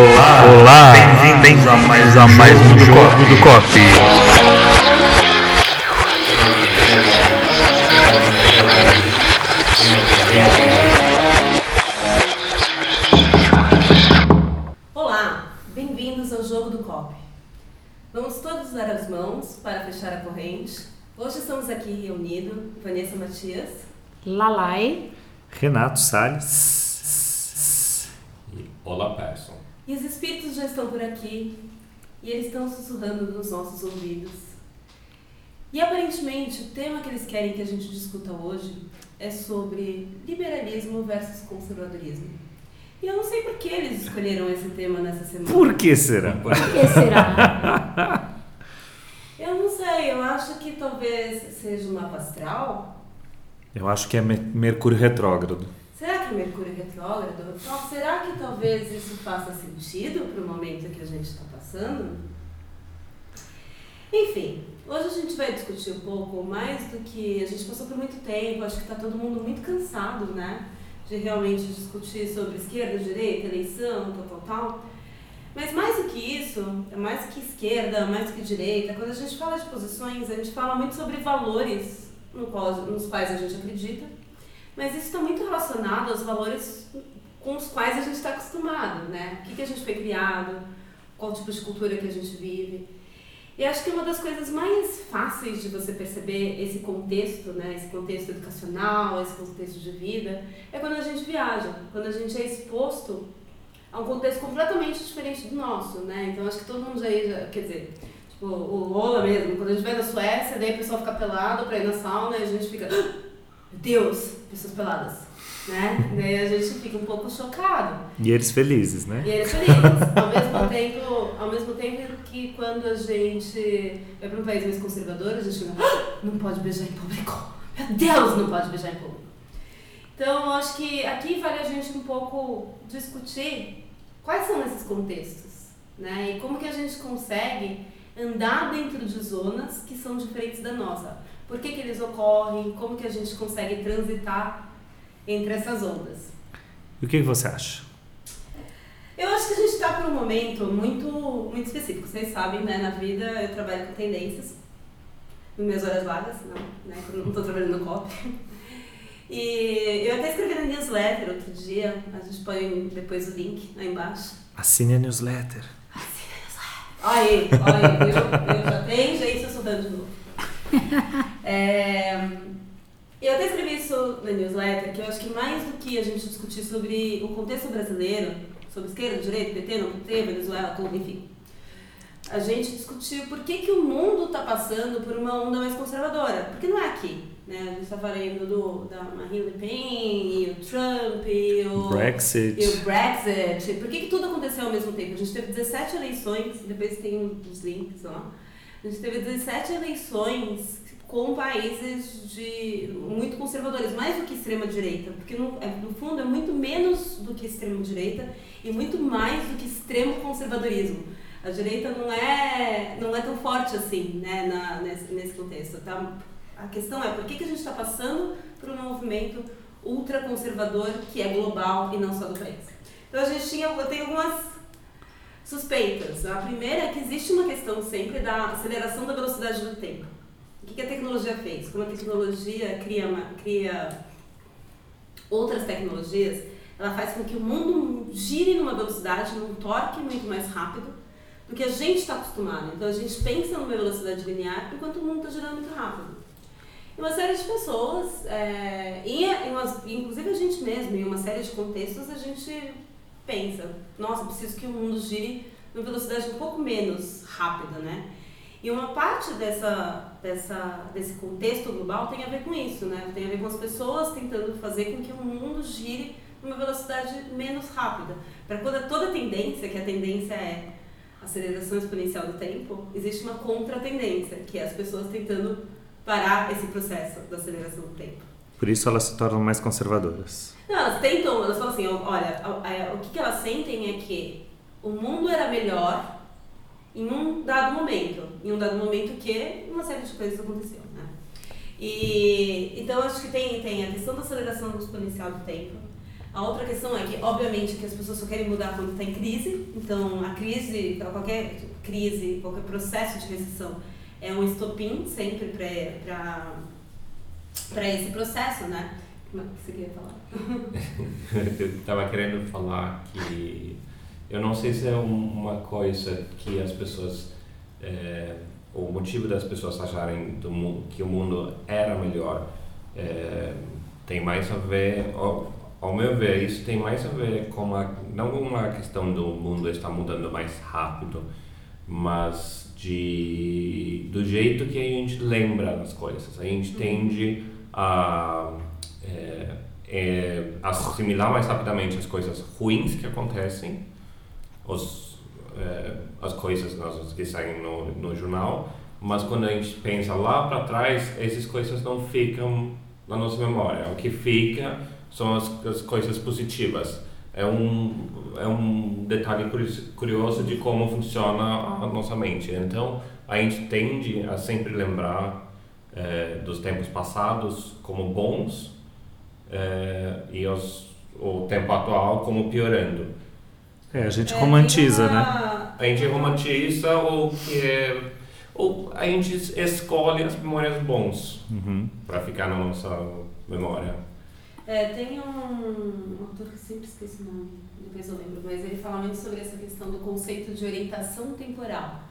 Olá, olá, bem-vindos a mais, a mais um jogo do Cop. Olá, bem-vindos ao Jogo do Cop. Vamos todos dar as mãos para fechar a corrente. Hoje estamos aqui reunidos, Vanessa Matias, Lalai. Renato Salles. E Olá, Persson. E os espíritos já estão por aqui e eles estão sussurrando nos nossos ouvidos. E aparentemente o tema que eles querem que a gente discuta hoje é sobre liberalismo versus conservadorismo. E eu não sei por que eles escolheram esse tema nessa semana. Por que será? Por que será? Eu não sei, eu acho que talvez seja um mapa astral. Eu acho que é Me- Mercúrio retrógrado. Será que Mercúrio retrógrado? Então, será que talvez isso faça sentido para o momento que a gente está passando? Enfim, hoje a gente vai discutir um pouco mais do que a gente passou por muito tempo. Acho que está todo mundo muito cansado, né? De realmente discutir sobre esquerda, direita, eleição, tal, tal, tal. Mas mais do que isso, é mais que esquerda, mais que direita, quando a gente fala de posições, a gente fala muito sobre valores nos quais a gente acredita. Mas isso está muito relacionado aos valores com os quais a gente está acostumado, né? O que, que a gente foi criado, qual tipo de cultura que a gente vive. E acho que uma das coisas mais fáceis de você perceber esse contexto, né? Esse contexto educacional, esse contexto de vida, é quando a gente viaja, quando a gente é exposto a um contexto completamente diferente do nosso, né? Então acho que todo mundo já, já quer dizer, tipo, o Ola mesmo, quando a gente vai na Suécia, daí o pessoal fica pelado pra ir na sauna e a gente fica, "Ah, Deus, pessoas peladas, né? daí a gente fica um pouco chocado. E eles felizes, né? E eles felizes. Ao mesmo tempo, ao mesmo tempo que quando a gente vai para um país mais conservador, a gente fica, "Ah, não pode beijar em público. Meu Deus, não pode beijar em público. Então, eu acho que aqui vale a gente um pouco discutir quais são esses contextos, né? E como que a gente consegue andar dentro de zonas que são diferentes da nossa. Por que, que eles ocorrem? Como que a gente consegue transitar entre essas ondas? E o que você acha? Eu acho que a gente está por um momento muito, muito específico. Vocês sabem, né? Na vida eu trabalho com tendências, nas minhas horas vagas, não, né? Quando não estou trabalhando no COP. E eu até escrevi na newsletter outro dia, a gente põe depois o link aí embaixo. Assine a newsletter. Olha aí, olha aí, eu, eu já tenho gente sussurrando de novo. É, eu até escrevi isso na newsletter, que eu acho que mais do que a gente discutir sobre o contexto brasileiro, sobre esquerda, direita, PT, não PT, Venezuela, Cuba, enfim, a gente discutiu por que, que o mundo está passando por uma onda mais conservadora. Porque não é aqui. Né? A gente está falando do, da Marine Le Pen, e o Trump, e o Brexit. e o Brexit. Por que, que tudo aconteceu ao mesmo tempo? A gente teve 17 eleições, depois tem os links lá. A gente teve 17 eleições com países de muito conservadores, mais do que extrema direita, porque no, é, no fundo é muito menos do que extrema direita e muito mais do que extremo conservadorismo. A direita não é não é tão forte assim, né, na, nesse, nesse contexto. Tá? A questão é por que, que a gente está passando por um movimento ultraconservador que é global e não só do país. Então a gente tinha, eu tenho algumas suspeitas. A primeira é que existe uma questão sempre da aceleração da velocidade do tempo. O que a tecnologia fez? Como a tecnologia cria, cria outras tecnologias, ela faz com que o mundo gire numa velocidade, num torque muito mais rápido do que a gente está acostumado. Então a gente pensa numa velocidade linear enquanto o mundo está girando muito rápido. E uma série de pessoas, é, e, e umas- inclusive a gente mesmo, em uma série de contextos, a gente pensa, nossa, preciso que o mundo gire numa velocidade um pouco menos rápida, né? E uma parte dessa, dessa, desse contexto global tem a ver com isso, né? Tem a ver com as pessoas tentando fazer com que o mundo gire numa velocidade menos rápida. Para quando toda tendência, que a tendência é aceleração exponencial do tempo, existe uma contra-tendência, que é as pessoas tentando parar esse processo da aceleração do tempo. Por isso elas se tornam mais conservadoras. Não, elas tentam, elas falam assim, olha, o que elas sentem é que o mundo era melhor em um dado momento, em um dado momento que uma série de coisas aconteceu, né? E então acho que tem, tem a questão da aceleração exponencial do tempo, A outra questão é que, obviamente, que as pessoas só querem mudar quando está em crise. Então, a crise, qualquer crise, qualquer processo de recessão é um estopim sempre para esse processo, né? Como é que você queria falar? eu estava querendo falar que eu não sei se é uma coisa que as pessoas é, o motivo das pessoas acharem do mundo, que o mundo era melhor é, tem mais a ver ao, ao, meu ver isso tem mais a ver com a, não uma questão do mundo estar mudando mais rápido mas de do jeito que a gente lembra das coisas a gente tende a é, é, assimilar mais rapidamente as coisas ruins que acontecem os é, as coisas que saem no, no jornal, mas quando a gente pensa lá para trás, essas coisas não ficam na nossa memória. O que fica são as, as coisas positivas. É um, é um detalhe curioso de como funciona a nossa mente. Então, a gente tende a sempre lembrar é, dos tempos passados como bons é, e os, o tempo atual como piorando. É, a gente romantiza, uma... né? A gente romantiza ou que é, ou a gente escolhe as memórias bons uhum. para ficar na nossa memória. É, tem um autor que sempre esqueço o nome, depois eu lembro, mas ele fala muito sobre essa questão do conceito de orientação temporal.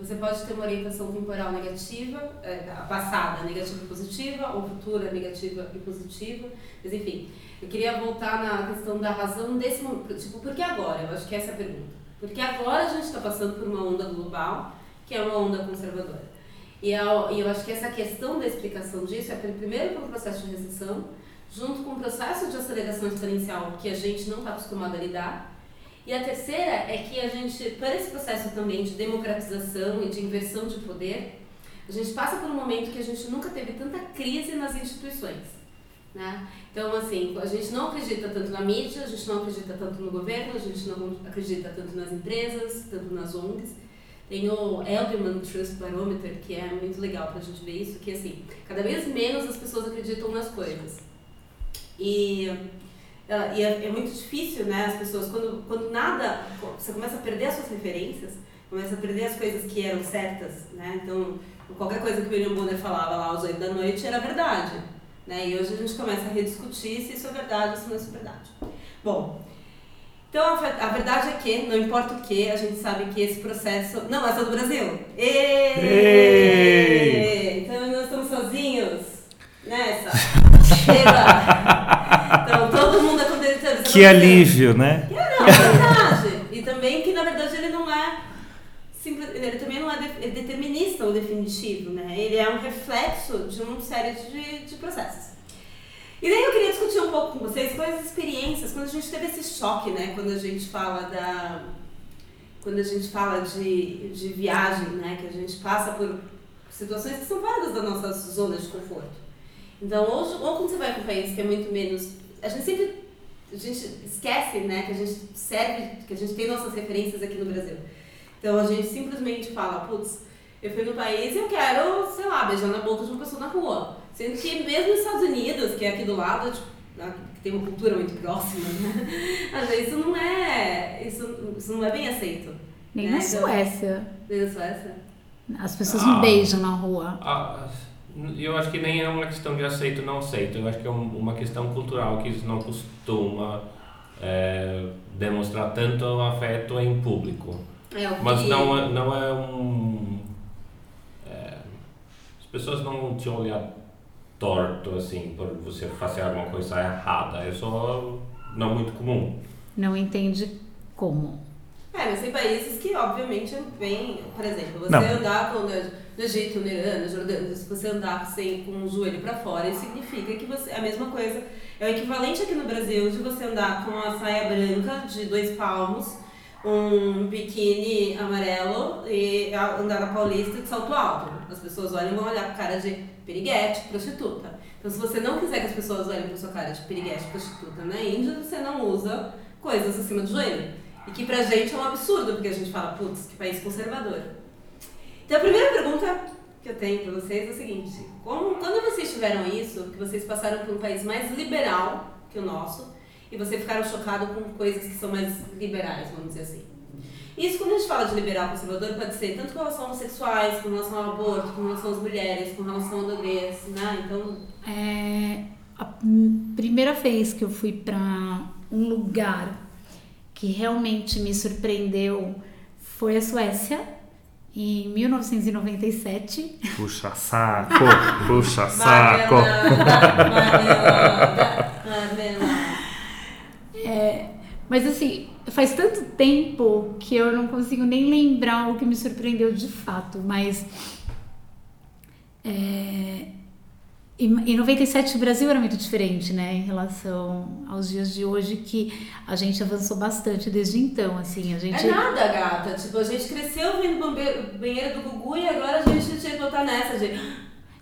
Você pode ter uma orientação temporal negativa, é, a passada negativa e positiva, ou futura negativa e positiva, mas enfim. Eu queria voltar na questão da razão desse momento. Tipo, por que agora? Eu acho que essa é a pergunta. Porque agora a gente está passando por uma onda global, que é uma onda conservadora. E eu, e eu acho que essa questão da explicação disso é primeiro pelo processo de recessão, junto com o processo de aceleração exponencial que a gente não está acostumado a lidar. E a terceira é que a gente, para esse processo também de democratização e de inversão de poder, a gente passa por um momento que a gente nunca teve tanta crise nas instituições. Né? Então, assim, a gente não acredita tanto na mídia, a gente não acredita tanto no governo, a gente não acredita tanto nas empresas, tanto nas ONGs. Tem o Elderman Trust Barometer, que é muito legal para a gente ver isso, que assim, cada vez menos as pessoas acreditam nas coisas. E, e é, é, muito difícil, né, as pessoas, quando, quando nada, você começa a perder as suas referências, começa a perder as coisas que eram certas, né, então qualquer coisa que o William Bonner falava lá às oito da noite era verdade. Né? E hoje a gente começa a rediscutir se isso é verdade ou se não é verdade. Bom, então a, a, verdade é que, não importa o que, a gente sabe que esse processo. Não, essa é do Brasil! Êêêê! Então nós estamos sozinhos nessa. Chega! Então todo mundo acontecendo. Que alívio, né? Que, não, é verdade. E também que na verdade ele não é ele também não é, é determinista ou definitivo, né? Ele é um reflexo de uma série de, de processos. E daí eu queria discutir um pouco com vocês quais as experiências, quando a gente teve esse choque, né? Quando a gente fala da... Quando a gente fala de, de viagem, né? Que a gente passa por situações que são fora das nossas zonas de conforto. Então, ou, ou quando você vai para um país que é muito menos... A gente sempre... A gente esquece, né? Que a gente serve... Que a gente tem nossas referências aqui no Brasil. Então a gente simplesmente fala, putz, eu fui no país e eu quero, sei lá, beijar na boca de uma pessoa na rua. Sendo que mesmo nos Estados Unidos, que é aqui do lado, tipo, que tem uma cultura muito próxima, né? Às vezes isso não é. Isso, isso não é bem aceito. Nem né? na então, Suécia. Nem na Suécia? As pessoas não beijam na rua. Ah, eu acho que nem é uma questão de aceito ou não aceito. Eu acho que é uma questão cultural que isso não costuma é, demonstrar tanto afeto em público. É, Mas não é, não é um. É, as pessoas não te olhar torto assim por você fazer alguma coisa errada. É só não muito comum. Não entende como. É, mas tem países que obviamente vem, por exemplo, você não. andar com, no Egito, no Irã, no Jordânia, se você andar sem, com o joelho para fora, isso significa que você. É a mesma coisa. É o equivalente aqui no Brasil de você andar com a saia branca de dois palmos um biquíni amarelo e andar na Paulista de salto alto. As pessoas olham e vão olhar com cara de piriguete, prostituta. Então, se você não quiser que as pessoas olhem com sua cara de piriguete, prostituta na Índia, você não usa coisas acima do joelho. E que pra gente é um absurdo, porque a gente fala, putz, que país conservador. Então, a primeira pergunta que eu tenho pra vocês é a seguinte: como, quando vocês tiveram isso, que vocês passaram por um país mais liberal que o nosso, e você ficaram chocados com coisas que são mais liberais, vamos dizer assim. Isso quando a gente fala de liberal conservador pode ser tanto com relação aos homossexuais, com relação ao aborto, com relação às mulheres, com relação à nudez, né? Então, É, a primeira vez que eu fui para um lugar que realmente me surpreendeu foi a Suécia, em 1997. Puxa saco, puxa saco. Marmelada. Mas assim, faz tanto tempo que eu não consigo nem lembrar o que me surpreendeu de fato, mas. É, em, em 97 o Brasil era muito diferente, né, em relação aos dias de hoje, que a gente avançou bastante desde então, assim, a gente... É nada, gata. Tipo, a gente cresceu vendo bombe- banheiro do Gugu e agora a gente tinha que botar nessa, gente.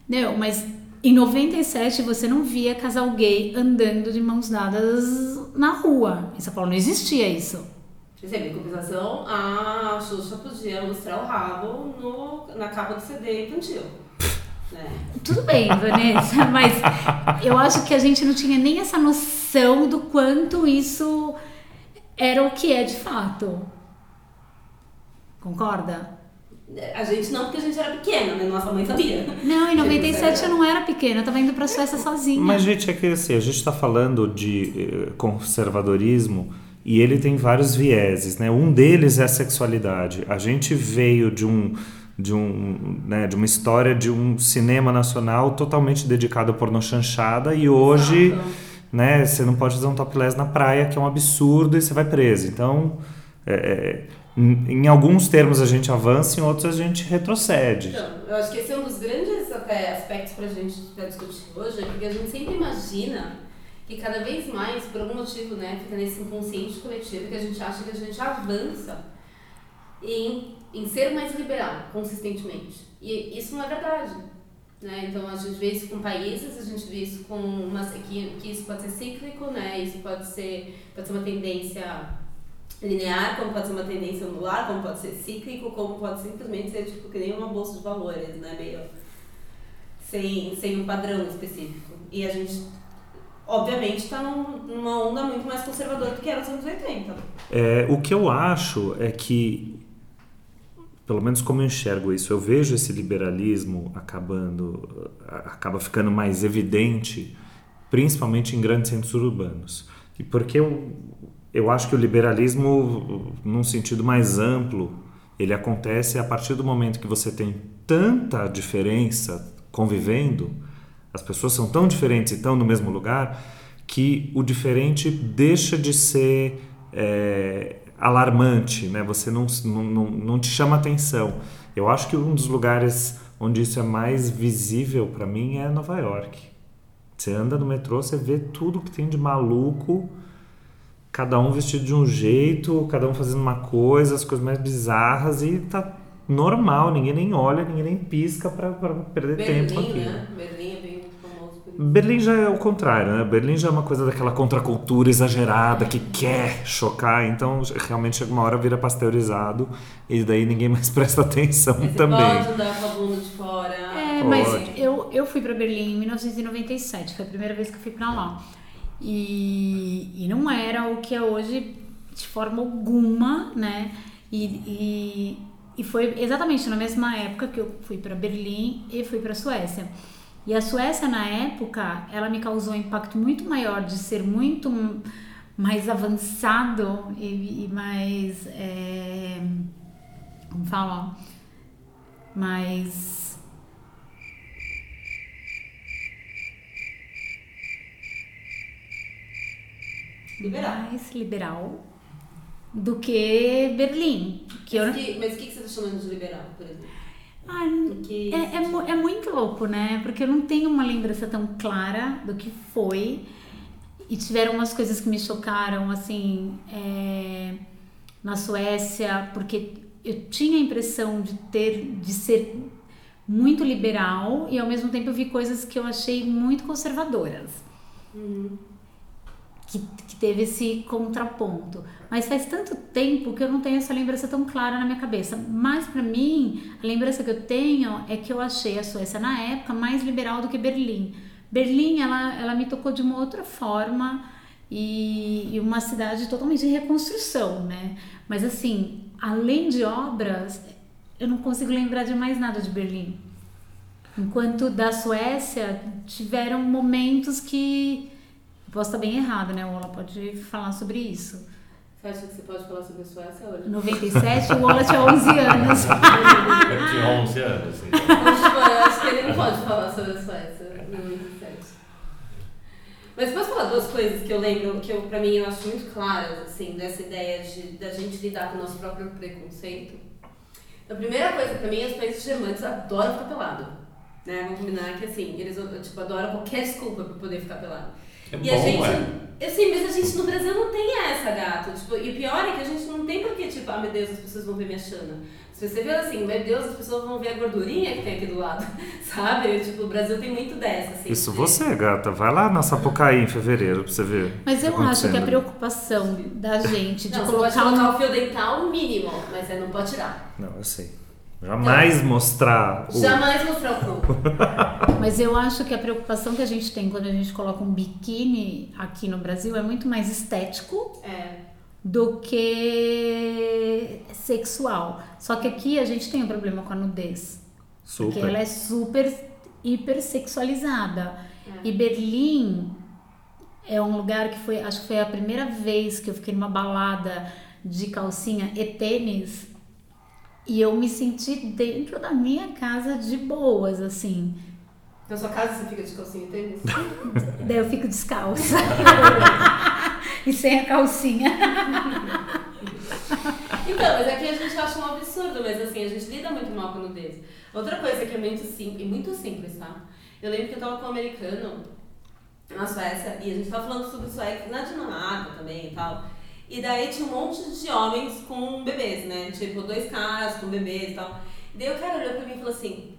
Não, mas em 97 você não via casal gay andando de mãos dadas na rua. Em São Paulo não existia isso. Exemplo, em compensação, a Xuxa podia mostrar o rabo no, na capa do CD infantil. Né? Tudo bem, Vanessa, mas eu acho que a gente não tinha nem essa noção do quanto isso era o que é de fato. Concorda? A gente não, porque a gente era pequena, né? Nossa mãe sabia. Não, em Tipo, 97 eu não era pequena, eu tava indo pra Suécia sozinha. Mas, gente, é que assim, a gente está falando de eh, conservadorismo e ele tem vários vieses, né? Um deles é a sexualidade. A gente veio de um de um né, de uma história de um cinema nacional totalmente dedicado à pornochanchada e hoje Exato. né você não pode fazer um topless na praia que é um absurdo e você vai preso. Então é, é, em em alguns termos a gente avança em outros a gente retrocede. Então, eu acho que esse é um dos grandes até, aspectos pra gente pra discutir hoje, é porque a gente sempre imagina que cada vez mais, por algum motivo, né, fica nesse inconsciente coletivo que a gente acha que a gente avança em, em ser mais liberal, consistentemente. E isso não é verdade. Né? Então a gente vê isso com países, a gente vê isso com uma, que, que isso pode ser cíclico, né? isso pode ser, pode ser uma tendência linear, como pode ser uma tendência anular, como pode ser cíclico, como pode simplesmente ser tipo que nem uma bolsa de valores, né? Meio sem, sem um padrão específico. E a gente, obviamente, está num, numa onda muito mais conservadora do que era nos anos 80. É, o que eu acho é que, pelo menos como eu enxergo isso, eu vejo esse liberalismo acabando, acaba ficando mais evidente, principalmente em grandes centros urbanos. E porque eu, eu acho que o liberalismo, num sentido mais amplo, ele acontece a partir do momento que você tem tanta diferença convivendo, as pessoas são tão diferentes e estão no mesmo lugar, que o diferente deixa de ser é, alarmante, né? Você não, não, não, não te chama atenção. Eu acho que um dos lugares onde isso é mais visível para mim é Nova York. Você anda no metrô, você vê tudo que tem de maluco, cada um vestido de um jeito, cada um fazendo uma coisa, as coisas mais bizarras e tá normal, ninguém nem olha, ninguém nem pisca para perder tempo Berlim, aquilo. né? Berlim é bem famoso por isso. Berlim já é o contrário, né? Berlim já é uma coisa daquela contracultura exagerada que quer chocar, então realmente chega uma hora vira pasteurizado e daí ninguém mais presta atenção você também. pode andar com a bunda de fora. É, Pode. mas eu, eu fui pra Berlim em 1997, foi a primeira vez que eu fui pra lá. E, e não era o que é hoje de forma alguma, né? E, e, e foi exatamente na mesma época que eu fui pra Berlim e fui pra Suécia. E a Suécia, na época, ela me causou um impacto muito maior de ser muito mais avançado e, e mais. É, como fala? Mais. Liberal. mais liberal do que Berlim. Que eu, Mas, que, mas o que que você está chamando de liberal, por exemplo? Ah, é, é, mu- é muito louco, né? Porque eu não tenho uma lembrança tão clara do que foi. E tiveram umas coisas que me chocaram, assim, é, na Suécia, porque eu tinha a impressão de ter, de ser muito liberal e ao mesmo tempo eu vi coisas que eu achei muito conservadoras. Que, que teve esse contraponto. Mas faz tanto tempo que eu não tenho essa lembrança tão clara na minha cabeça. Mas para mim, a lembrança que eu tenho é que eu achei a Suécia na época mais liberal do que Berlim. Berlim, ela, ela me tocou de uma outra forma e, e uma cidade totalmente em reconstrução, né? Mas assim, além de obras, eu não consigo lembrar de mais nada de Berlim. Enquanto da Suécia tiveram momentos que posso estar bem errada, né? O Ola pode falar sobre isso. Você acha que você pode falar sobre a Suécia hoje? Em 97, o Ola tinha 11 anos. Eu tinha 11 anos, então. Tipo, eu acho que ele não pode falar sobre a Suécia em 97. Mas posso falar duas coisas que eu lembro, que eu, pra mim eu acho muito claras, assim, dessa ideia de da gente lidar com o nosso próprio preconceito. A primeira coisa, pra mim, os países germânicos adoram ficar pelado. Né? Vamos combinar que, assim, eles tipo, adoram qualquer desculpa pra poder ficar pelado. É e a bom, gente, é. eu sei, mas a gente no Brasil não tem essa, gato. Tipo, e o pior é que a gente não tem porque, tipo, ah, meu Deus, as pessoas vão ver minha chana. Se você vê assim, meu Deus, as pessoas vão ver a gordurinha que tem aqui do lado, sabe? Tipo, o Brasil tem muito dessa, assim. Isso você, gata. Vai lá na Sapucaí em fevereiro pra você ver. Mas eu tá acho que a acontecendo. preocupação da gente de Não, você pode colocar colocar um o fio dental mínimo, mas você não pode tirar. Não, eu sei. Jamais mostrar o. Jamais mostrar o corpo. Mas eu acho que a preocupação que a gente tem quando a gente coloca um biquíni aqui no Brasil é muito mais estético É. do que sexual. Só que aqui a gente tem um problema com a nudez. Porque Super. ela é super hipersexualizada. E Berlim é um lugar que foi, acho que foi a primeira vez que eu fiquei numa balada de calcinha e tênis e eu me senti dentro da minha casa de boas, assim. Na sua casa você fica de calcinha e tênis? Daí eu fico descalça. e sem a calcinha. Então, mas aqui a gente acha um absurdo, mas assim, a gente lida muito mal com nudez. Outra coisa que é muito simples, muito simples, tá? Eu lembro que eu tava com um americano na Suécia e a gente tava falando sobre Suécia na Dinamarca também e tal. E daí tinha um monte de homens com bebês, né? Tipo, dois caras com bebês e tal. E daí o cara olhou pra mim e falou assim: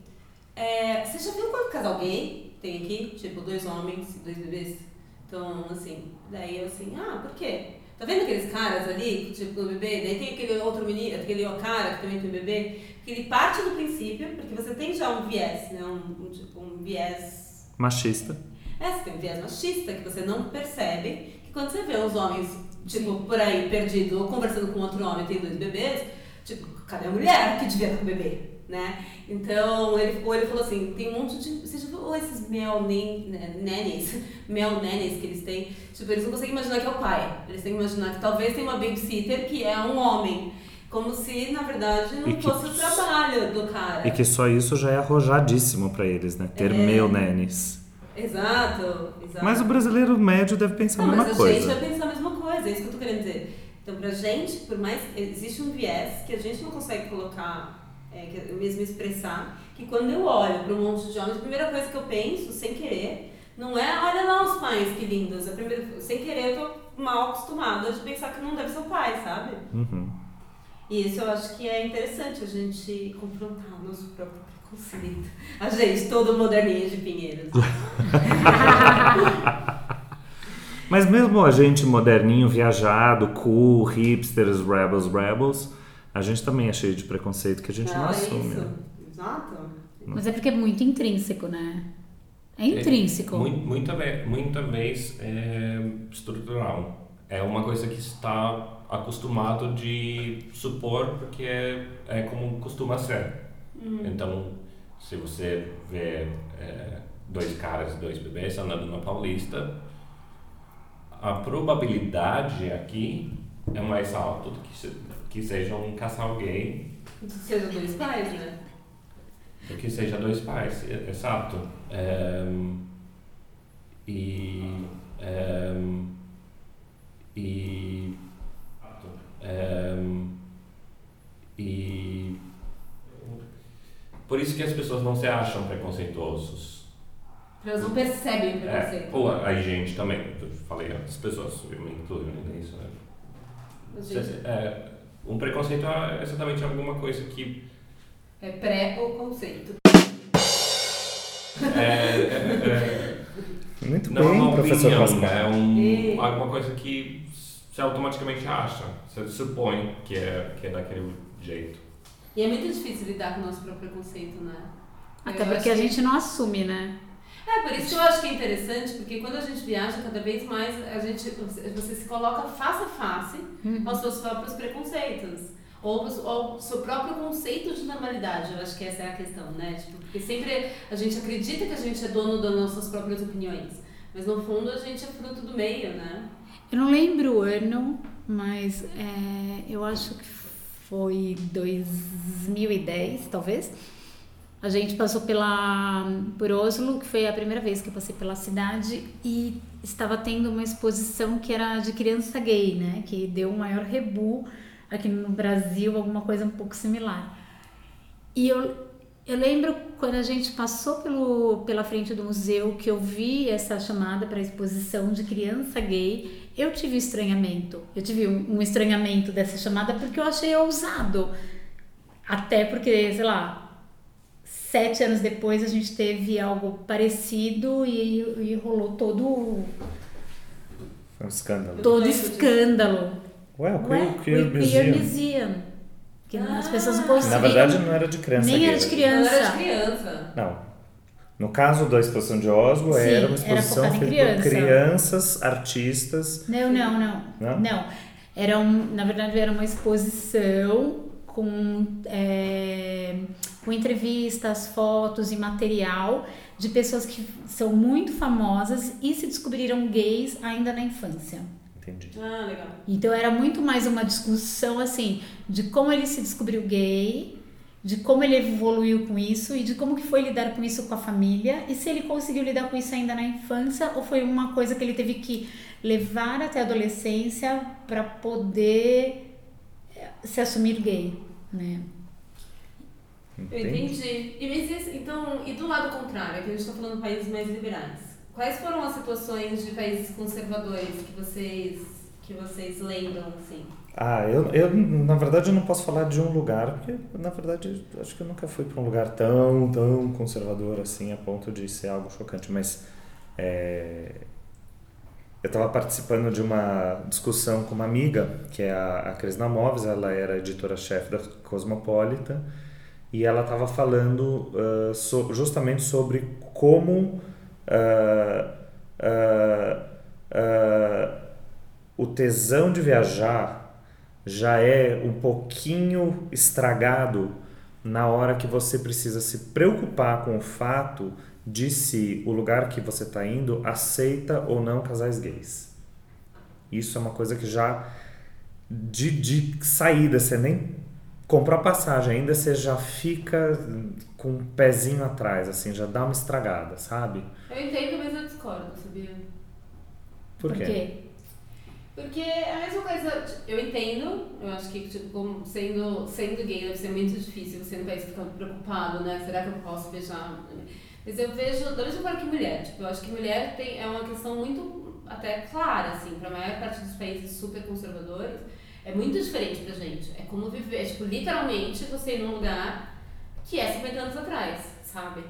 é, Você já viu quanto casal gay tem aqui? Tipo, dois homens e dois bebês? Então, assim, daí eu assim, ah, por quê? Tá vendo aqueles caras ali, tipo, no bebê? Daí tem aquele outro menino, aquele cara que também tem bebê, que ele parte do princípio, porque você tem já um viés, né? Um, um, tipo, um viés. Machista. É, você tem um viés machista que você não percebe, que quando você vê os homens, tipo, por aí, perdido, ou conversando com outro homem, tem dois bebês, tipo, cadê a mulher que devia estar com o bebê? Né? Então, ele, ou ele falou assim, tem um monte de... Você já viu esses mel né, nannies, mel nannies que eles têm? Tipo, eles não conseguem imaginar que é o pai. Eles têm que imaginar que talvez tem uma babysitter que é um homem. Como se, na verdade, não que- fosse o trabalho do cara. E que só isso já é arrojadíssimo pra eles, né? Ter É. meu nenes. Exato, exato. Mas o brasileiro médio deve pensar Não, a mesma coisa. Coisa, é isso que eu tô querendo dizer. Então, pra gente, por mais. Existe um viés que a gente não consegue colocar, é, que eu mesmo expressar, que quando eu olho para um monte de homens, a primeira coisa que eu penso, sem querer, não é olha lá os pais que lindos. A primeira, sem querer, eu tô mal acostumada de pensar que não deve ser o pai, sabe? Uhum. E isso eu acho que é interessante a gente confrontar o nosso próprio preconceito. A gente, todo moderninho de Pinheiros. Mas mesmo a gente moderninho, viajado, cool, hipsters, rebels, rebels, a gente também é cheio de preconceito que a gente não, é assume. isso. né? Exato. Mas é porque é muito intrínseco, né? É intrínseco. Mui- Muita, muita vez é estrutural. É uma coisa que está acostumado de supor porque é, é como costuma ser. Então, se você vê é, dois caras e dois bebês andando na Paulista, a probabilidade aqui é mais alta do que, se, que seja um casal gay Seja dois pais, né? do que seja dois pais, e- exato. Ehm, e. ehm, e. ehm, e. Por isso que as pessoas não se acham preconceituosos. Elas não percebem o É, preconceito. ou a, a gente também, eu falei as pessoas, eu me incluo nisso, né? É, um preconceito é exatamente alguma coisa que é pré ou conceito. é, é- é- Muito Não é bem, uma professor opinião, Pascal. é um, E- alguma coisa que você automaticamente acha, você supõe que é, que é daquele jeito. E é muito difícil lidar com o nosso próprio preconceito, né? Até Eu porque a que- gente não assume, né? É, por isso que eu acho que é interessante, porque quando a gente viaja, cada vez mais a gente, você, se coloca face a face aos seus próprios preconceitos. Ou ao seu próprio conceito de normalidade, eu acho que essa é a questão, né? Tipo, porque sempre a gente acredita que a gente é dono das nossas próprias opiniões, mas no fundo a gente é fruto do meio, né? Eu não lembro o ano, mas é, eu acho que foi 2010, talvez. A gente passou pela por Oslo, que foi a primeira vez que eu passei pela cidade e estava tendo uma exposição que era de criança gay, né? Que deu um maior rebu aqui no Brasil, alguma coisa um pouco similar. E eu eu lembro quando a gente passou pelo, pela frente do museu que eu vi essa chamada para exposição de criança gay, eu tive estranhamento. Eu tive um, um estranhamento dessa chamada porque eu achei ousado. Até porque, sei lá, sete anos depois a gente teve algo parecido e, e rolou todo Foi um escândalo. todo escândalo. Ué, o Ué, Queer, Queer o Queer Museum. Museum. Que as Ah. pessoas não Na conseguiram. verdade, não era de criança Nem era de criança. era de criança. Não. No caso da exposição de Oslo, Sim, era uma era exposição em feita por criança. crianças, artistas. Não, não, não. Não? Não. Era um, na verdade, era uma exposição com, é, com entrevistas, fotos e material de pessoas que são muito famosas e se descobriram gays ainda na infância. Entendi. Ah, legal. Então era muito mais uma discussão assim de como ele se descobriu gay, de como ele evoluiu com isso e de como que foi lidar com isso com a família e se ele conseguiu lidar com isso ainda na infância ou foi uma coisa que ele teve que levar até a adolescência para poder eh, se assumir gay, né? Eu entendi. E, mas então, e do lado contrário, que a gente está falando de países mais liberais. Quais foram as situações de países conservadores que vocês, que vocês lembram, assim? Ah, eu, eu, na verdade, eu não posso falar de um lugar, porque, na verdade, acho que eu nunca fui para um lugar tão, tão conservador assim, a ponto de ser algo chocante. Mas é, eu estava participando de uma discussão com uma amiga, que é a, a Crisna Moves, ela era editora-chefe da Cosmopolitan, e ela estava falando ah, so- justamente sobre como ah, o tesão de viajar já é um pouquinho estragado na hora que você precisa se preocupar com o fato de se o lugar que você está indo aceita ou não casais gays. Isso é uma coisa que já de, de saída, você nem comprou a passagem ainda, você já fica com um pezinho atrás, assim, já dá uma estragada, sabe? Eu entendo, mas eu discordo, sabia? Por quê? Porque é a mesma coisa, eu entendo, eu acho que tipo, como sendo, sendo gay deve ser muito difícil você no país ficar preocupado, né? Será que eu posso beijar? Mas eu vejo, da mesma forma que mulher, tipo, eu acho que mulher tem, é uma questão muito até clara, assim, para a maior parte dos países super conservadores, é muito diferente pra gente. É como viver, é, tipo, literalmente você ir num lugar que é 50 anos atrás, sabe?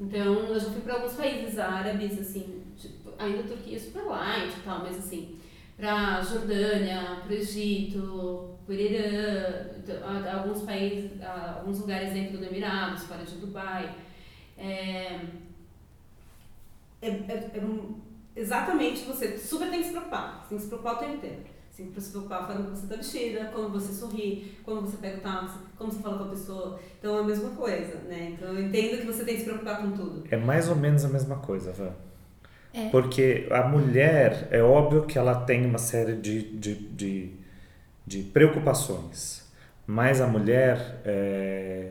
Então, eu já fui para alguns países árabes, assim, tipo, ainda a Turquia é super light e tal, mas assim, para Jordânia, para o Egito, por Irã, então, alguns países, alguns lugares dentro do Emirados, fora de Dubai. É, é, é- é um- exatamente você super tem que se preocupar, tem que se preocupar o tempo inteiro. Tem que se preocupar com a forma que você está vestida, como você sorri, como você pega o táxi, como você fala com a pessoa. Então é a mesma coisa, né? Então eu entendo que você tem que se preocupar com tudo. É mais ou menos a mesma coisa, Van. É. Porque a mulher, é óbvio que ela tem uma série de, de, de, de preocupações, mas a mulher, é,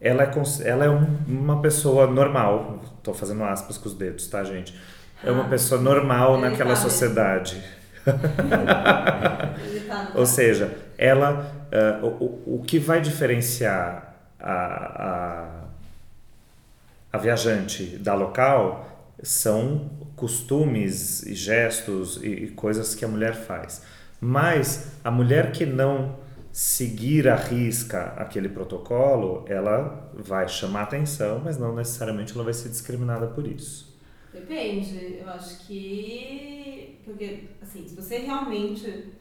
ela é, cons- ela é um- uma pessoa normal, estou fazendo aspas com os dedos, tá, gente? É uma Ah, pessoa normal ele naquela sabe. sociedade. Ou seja, ela, o, o- o que vai diferenciar a, a, a viajante da local são costumes e gestos e, e coisas que a mulher faz. Mas a mulher que não seguir à risca aquele protocolo, ela vai chamar atenção, mas não necessariamente ela vai ser discriminada por isso. Depende, eu acho que. Porque, assim, se você realmente.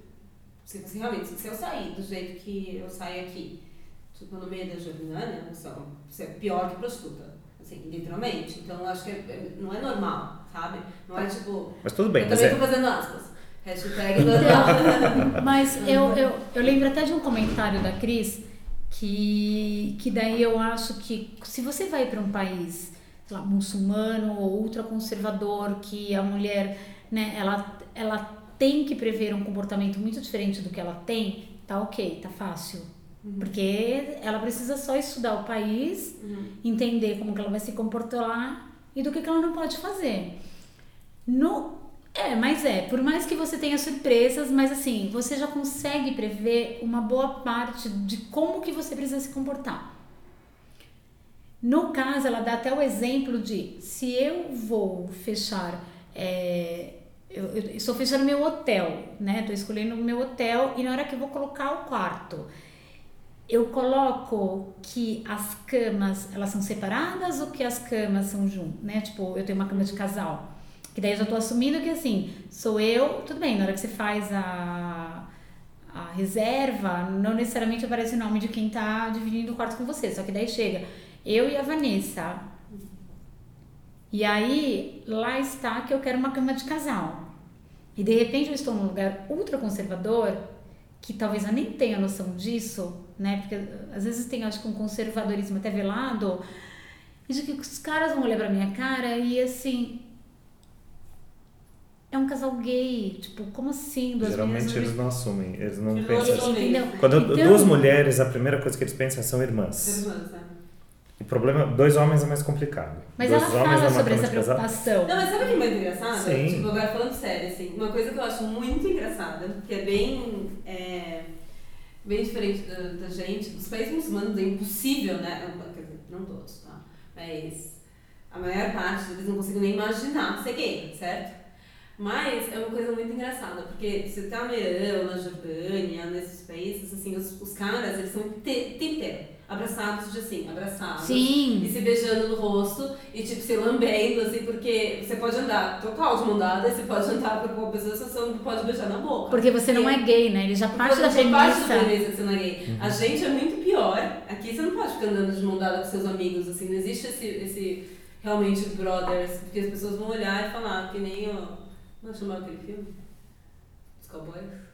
Se você realmente. Se eu sair do jeito que eu saio aqui, tipo no meio da Jordânia, você você é pior que prostituta. Assim, literalmente. Então, eu acho que é- é- não é normal, sabe? Não é tipo. Mas tudo bem, eu mas também é. tô fazendo aspas. Hashtag normal. Mas eu, eu, eu lembro até de um comentário da Cris que, que daí eu acho que se você vai para um país lá, muçulmano ou ultraconservador, que a mulher né, ela, ela tem que prever um comportamento muito diferente do que ela tem, tá ok, tá fácil. Porque ela precisa só estudar o país, entender como que ela vai se comportar lá e do que, que ela não pode fazer. No, é, mas é, por mais que você tenha surpresas, mas assim, você já consegue prever uma boa parte de como que você precisa se comportar. No caso, ela dá até o exemplo de se eu vou fechar, é, eu, eu estou fechando meu hotel, né? Estou escolhendo o meu hotel e na hora que eu vou colocar o quarto, eu coloco que as camas elas são separadas ou que as camas são juntas, né? Tipo, eu tenho uma cama de casal. Que daí eu já tô assumindo que assim, sou eu, tudo bem, na hora que você faz a, a reserva, não necessariamente aparece o nome de quem tá dividindo o quarto com você, só que daí chega eu e a Vanessa. E aí, lá está que eu quero uma cama de casal. E de repente eu estou num lugar ultra conservador, que talvez eu nem tenha noção disso, né? Porque às vezes tem, acho que um conservadorismo até velado, e de que os caras vão olhar pra minha cara e assim. É um casal gay, tipo, como assim? Duas Geralmente meninas eles não assumem, eles não Eles pensam não assim. Quando Então- duas mulheres, a primeira coisa que eles pensam são irmãs. Irmãs, né? O problema, dois homens é mais complicado. Mas dois ela homens fala sobre essa preocupação. Não, mas sabe o que é muito engraçado? Sim. Tipo, agora falando sério, assim, uma coisa que eu acho muito engraçada, que é bem, é, bem diferente da, da gente, dos países muçulmanos é impossível, né? Quer dizer, não todos, tá? Mas a maior parte deles não consigo nem imaginar ser gay, certo? Mas é uma coisa muito engraçada, porque você tá no Irã, na Jordânia, nesses países, assim, os, os caras, eles são o te- tempo inteiro abraçados de assim, abraçados. Sim. E se beijando no rosto e, tipo, se lambendo, assim, porque você pode andar total de mão dada, e você pode andar com uma pessoa, você não pode beijar na boca. Porque você não é gay, né? Ele já parte da Porque parte da premissa. premissa que você não é gay. A gente é muito pior. Aqui você não pode ficar andando de mão dada com seus amigos, assim, não existe esse, esse realmente brothers, porque as pessoas vão olhar e falar, que nem o. Como chamava aquele filme? Os Cowboys?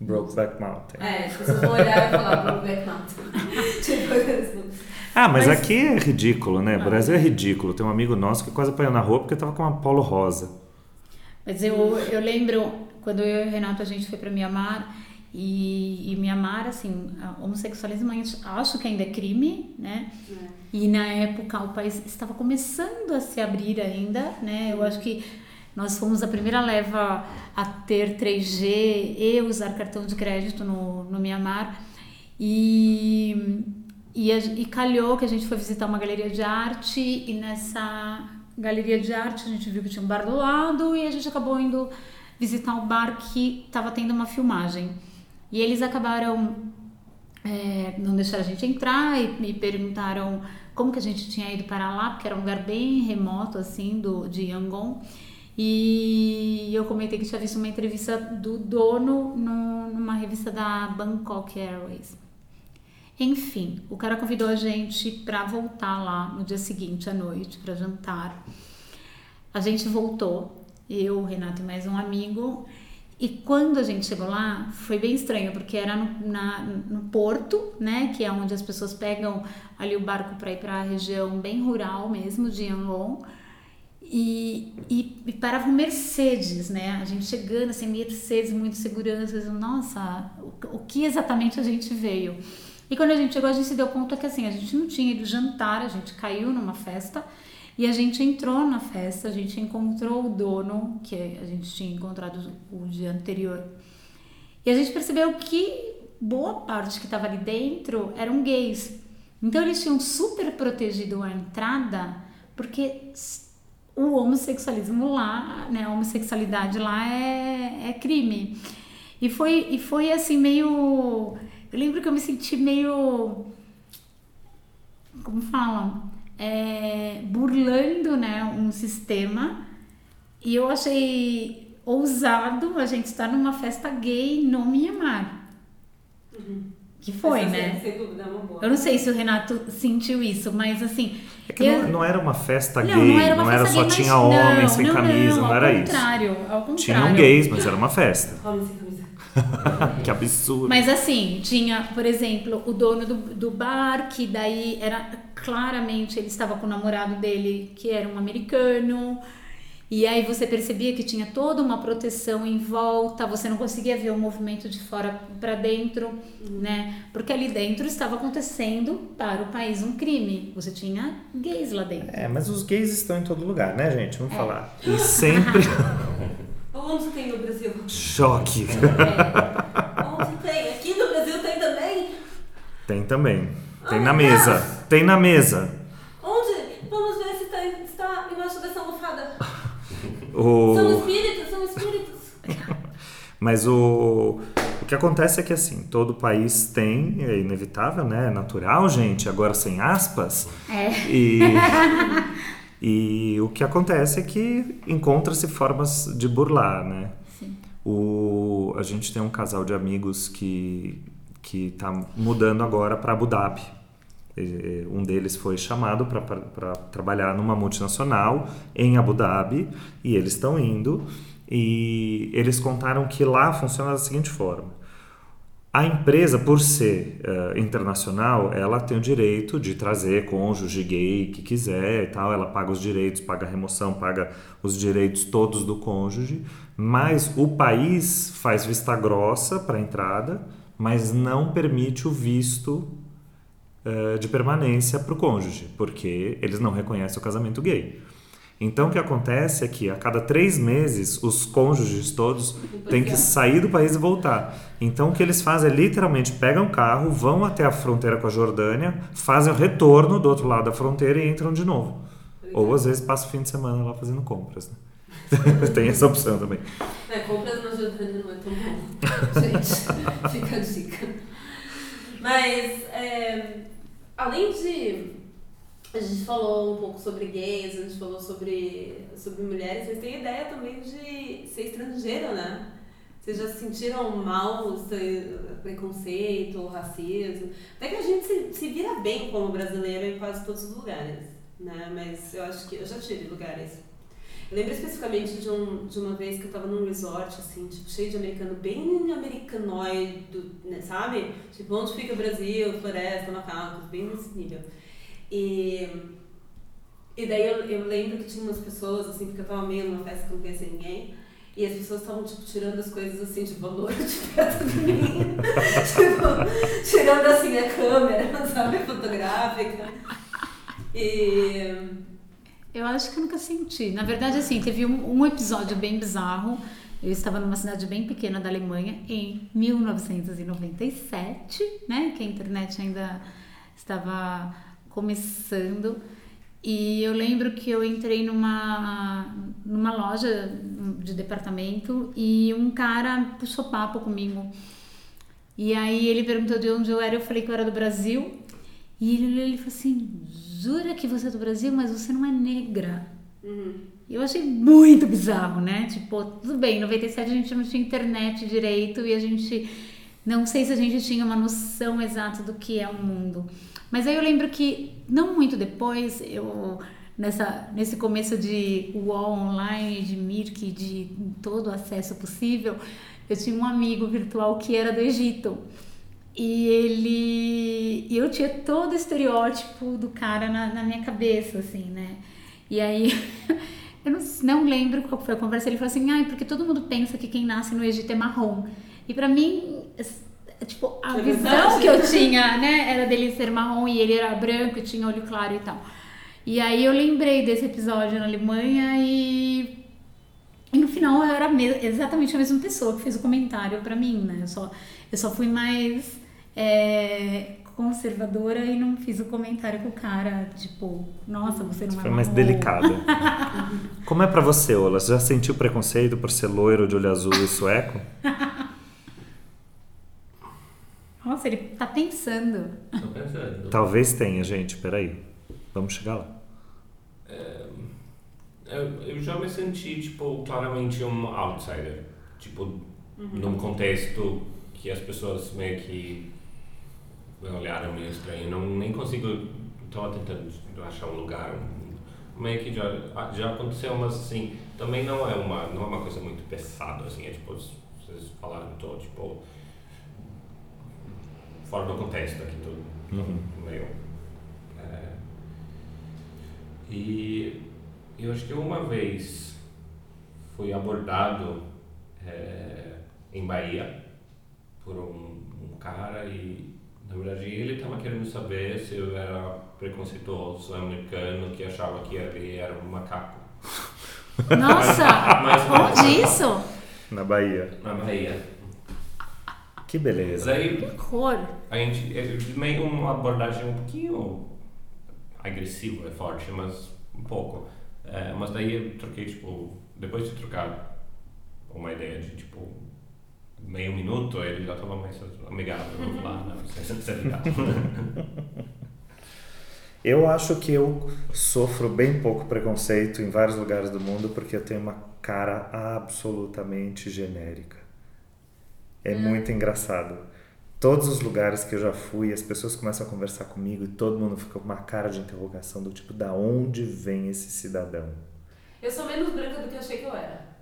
Brokeback Mountain. É, as pessoas vão olhar e falar Brokeback Mountain. tipo, assim. Ah, mas, Mas- aqui é ridículo, né? O Brasil é ridículo. Tem um amigo nosso que quase apanhou na rua porque tava com uma polo rosa. Mas eu, eu lembro quando eu e o Renato a gente foi para Mianmar e, e Mianmar, assim, homossexualismo acho que ainda é crime, né? E na época o país estava começando a se abrir ainda, né? Eu acho que nós fomos a primeira leva a ter 3G e usar cartão de crédito no, no Mianmar. E, e, e calhou que a gente foi visitar uma galeria de arte e nessa galeria de arte a gente viu que tinha um bar do lado e a gente acabou indo visitar o bar que estava tendo uma filmagem. E eles acabaram é, não deixaram a gente entrar e me perguntaram como que a gente tinha ido para lá, porque era um lugar bem remoto, assim, do, de Yangon. E eu comentei que tinha visto uma entrevista do dono no, numa revista da Bangkok Airways. Enfim, o cara convidou a gente para voltar lá no dia seguinte à noite para jantar. A gente voltou, eu, Renato e mais um amigo. E quando a gente chegou lá, foi bem estranho, porque era no, na, no porto, né? Que é onde as pessoas pegam ali o barco para ir para a região bem rural mesmo, de Yangon. E, e, e paravam Mercedes, né? A gente chegando assim, Mercedes, muito segurança. Nossa, o, o que exatamente a gente veio? E quando a gente chegou, a gente se deu conta que assim, a gente não tinha ido jantar, a gente caiu numa festa e a gente entrou na festa, a gente encontrou o dono, que a gente tinha encontrado o dia anterior. E a gente percebeu que boa parte que estava ali dentro eram gays. Então eles tinham super protegido a entrada, porque o homossexualismo lá, né, a homossexualidade lá é, é crime. E foi, e foi assim meio. Eu lembro que eu me senti meio. Como falam? É, burlando né, um sistema. E eu achei ousado a gente estar numa festa gay no Mianmar. Que foi, Essa, né? Sem dúvida, é uma boa. Eu não sei se o Renato sentiu isso, mas assim. É que eu- não, não era uma festa Não, gay, não era uma festa só gay, tinha mas não, sem não, camisa, não, ao era isso. contrário, Ao contrário. Tinham gays, mas era uma festa. Homem sem camisa. que absurdo. Mas assim, tinha, por exemplo, o dono do, do bar, que daí era claramente ele estava com o namorado dele, que era um americano. E aí você percebia que tinha toda uma proteção em volta, você não conseguia ver o movimento de fora para dentro, né? Porque ali dentro estava acontecendo para o país um crime. Você tinha gays lá dentro. É, mas os gays estão em todo lugar, né, gente? É. Vamos falar. E sempre. Onde tem no Brasil? Choque. Onde tem? Aqui no Brasil tem também? Tem também. Tem Oh, na mesa. Tem na mesa. Onde? Vamos ver se está, está embaixo dessa almofada. O... São espíritos, são espíritos. Mas o, o que acontece é que assim, todo país tem, é inevitável, né? É natural, gente, agora sem aspas. É. E, e o que acontece é que encontra-se formas de burlar, né? Sim. O, a gente tem um casal de amigos que que está mudando agora para Abu Dhabi. E, Um deles foi chamado para trabalhar numa multinacional em Abu Dhabi e eles estão indo e eles contaram que lá funciona da seguinte forma. A empresa, por ser eh, internacional, ela tem o direito de trazer cônjuge gay que quiser e tal. Ela paga os direitos, paga a remoção, paga os direitos todos do cônjuge. Mas o país faz vista grossa para a entrada, mas não permite o visto eh, de permanência para o cônjuge, porque eles não reconhecem o casamento gay. Então o que acontece é que a cada três meses os cônjuges todos têm que sair do país e voltar. Então o que eles fazem é literalmente pegam o carro, vão até a fronteira com a Jordânia, fazem o retorno do outro lado da fronteira e entram de novo. Ou às vezes passam o fim de semana lá fazendo compras. Né? Tem essa opção também. É, compras na Jordânia não é tão bom. Gente, fica a dica. Mas, é, além de. A gente falou um pouco sobre gays, a gente falou sobre, sobre mulheres, vocês têm ideia também de ser estrangeiro, né? Vocês já se sentiram mal, preconceito, racismo? Até que a gente se, se vira bem como brasileiro em quase todos os lugares, né? Mas eu acho que eu já tive lugares lembro especificamente de, um, de uma vez que eu tava num resort, assim, tipo, cheio de americano, bem americanoide, né, sabe? Tipo, onde fica o Brasil, floresta, macacos, bem nesse nível. E, e daí eu, eu lembro que tinha umas pessoas, assim, porque eu tava meio numa festa que não conhecia ninguém, e as pessoas estavam, tipo, tirando as coisas, assim, de valor de perto de mim. tipo, tirando, assim, a câmera, sabe, fotográfica. E... Eu acho que eu nunca senti. Na verdade, assim, teve um, um episódio bem bizarro. Eu estava numa cidade bem pequena da Alemanha em 1997, né? Que a internet ainda estava começando. E eu lembro que eu entrei numa, numa loja de departamento e um cara puxou papo comigo. E aí ele perguntou de onde eu era, eu falei que eu era do Brasil. E ele ele falou assim: Jura que você é do Brasil, mas você não é negra? E eu achei muito bizarro, né? Tipo, tudo bem, em 97 a gente não tinha internet direito e a gente. Não sei se a gente tinha uma noção exata do que é o mundo. Mas aí eu lembro que, não muito depois, eu. Nessa, nesse começo de UOL online, de Mirk, de todo o acesso possível, eu tinha um amigo virtual que era do Egito. E ele. e Eu tinha todo o estereótipo do cara na, na minha cabeça, assim, né? E aí. Eu não, não lembro qual foi a conversa. Ele falou assim: ai, porque todo mundo pensa que quem nasce no Egito é marrom. E pra mim, tipo, a É visão verdade. que eu tinha, né, era dele ser marrom e ele era branco e tinha olho claro e tal. E aí eu lembrei desse episódio na Alemanha e e no final eu era me- exatamente a mesma pessoa que fez o comentário pra mim, né? Eu só, eu só fui mais é, conservadora e não fiz o comentário com o cara, tipo, nossa, você não é Foi mais delicada. Como é pra você, Ola? Você já sentiu preconceito por ser loiro, de olho azul e sueco? Nossa, ele tá pensando. Tô pensando. Talvez tenha, gente. Peraí. Vamos chegar lá. Eu, eu já me senti, tipo, claramente um outsider. Tipo, num contexto que as pessoas meio que olharam meio estranho. Não, nem consigo. Estava tentando achar um lugar. meio que já, já aconteceu, mas assim, também não é uma, não é uma coisa muito pesada, assim. É tipo, vocês falaram, tô, tipo. Fora do contexto aqui, tudo. Uhum. Meio. é, e eu acho que uma vez fui abordado é, em Bahia por um, um cara e na verdade ele estava querendo saber se eu era preconceituoso americano que achava que ele era um macaco Nossa! Mas- Onde isso? Na Bahia. na Bahia. Que beleza. Daí Que cor. a gente é meio uma abordagem um pouquinho agressiva, é forte, mas um pouco. É, mas daí eu troquei, tipo, depois de trocar uma ideia de, tipo, meio minuto, ele já estava mais amigável. Vamos lá, não, você é legal. Eu acho que eu sofro bem pouco preconceito em vários lugares do mundo porque eu tenho uma cara absolutamente genérica. É muito engraçado. Todos os lugares que eu já fui, as pessoas começam a conversar comigo e todo mundo fica com uma cara de interrogação do tipo, da onde vem esse cidadão? Eu sou menos branca do que eu achei que eu era.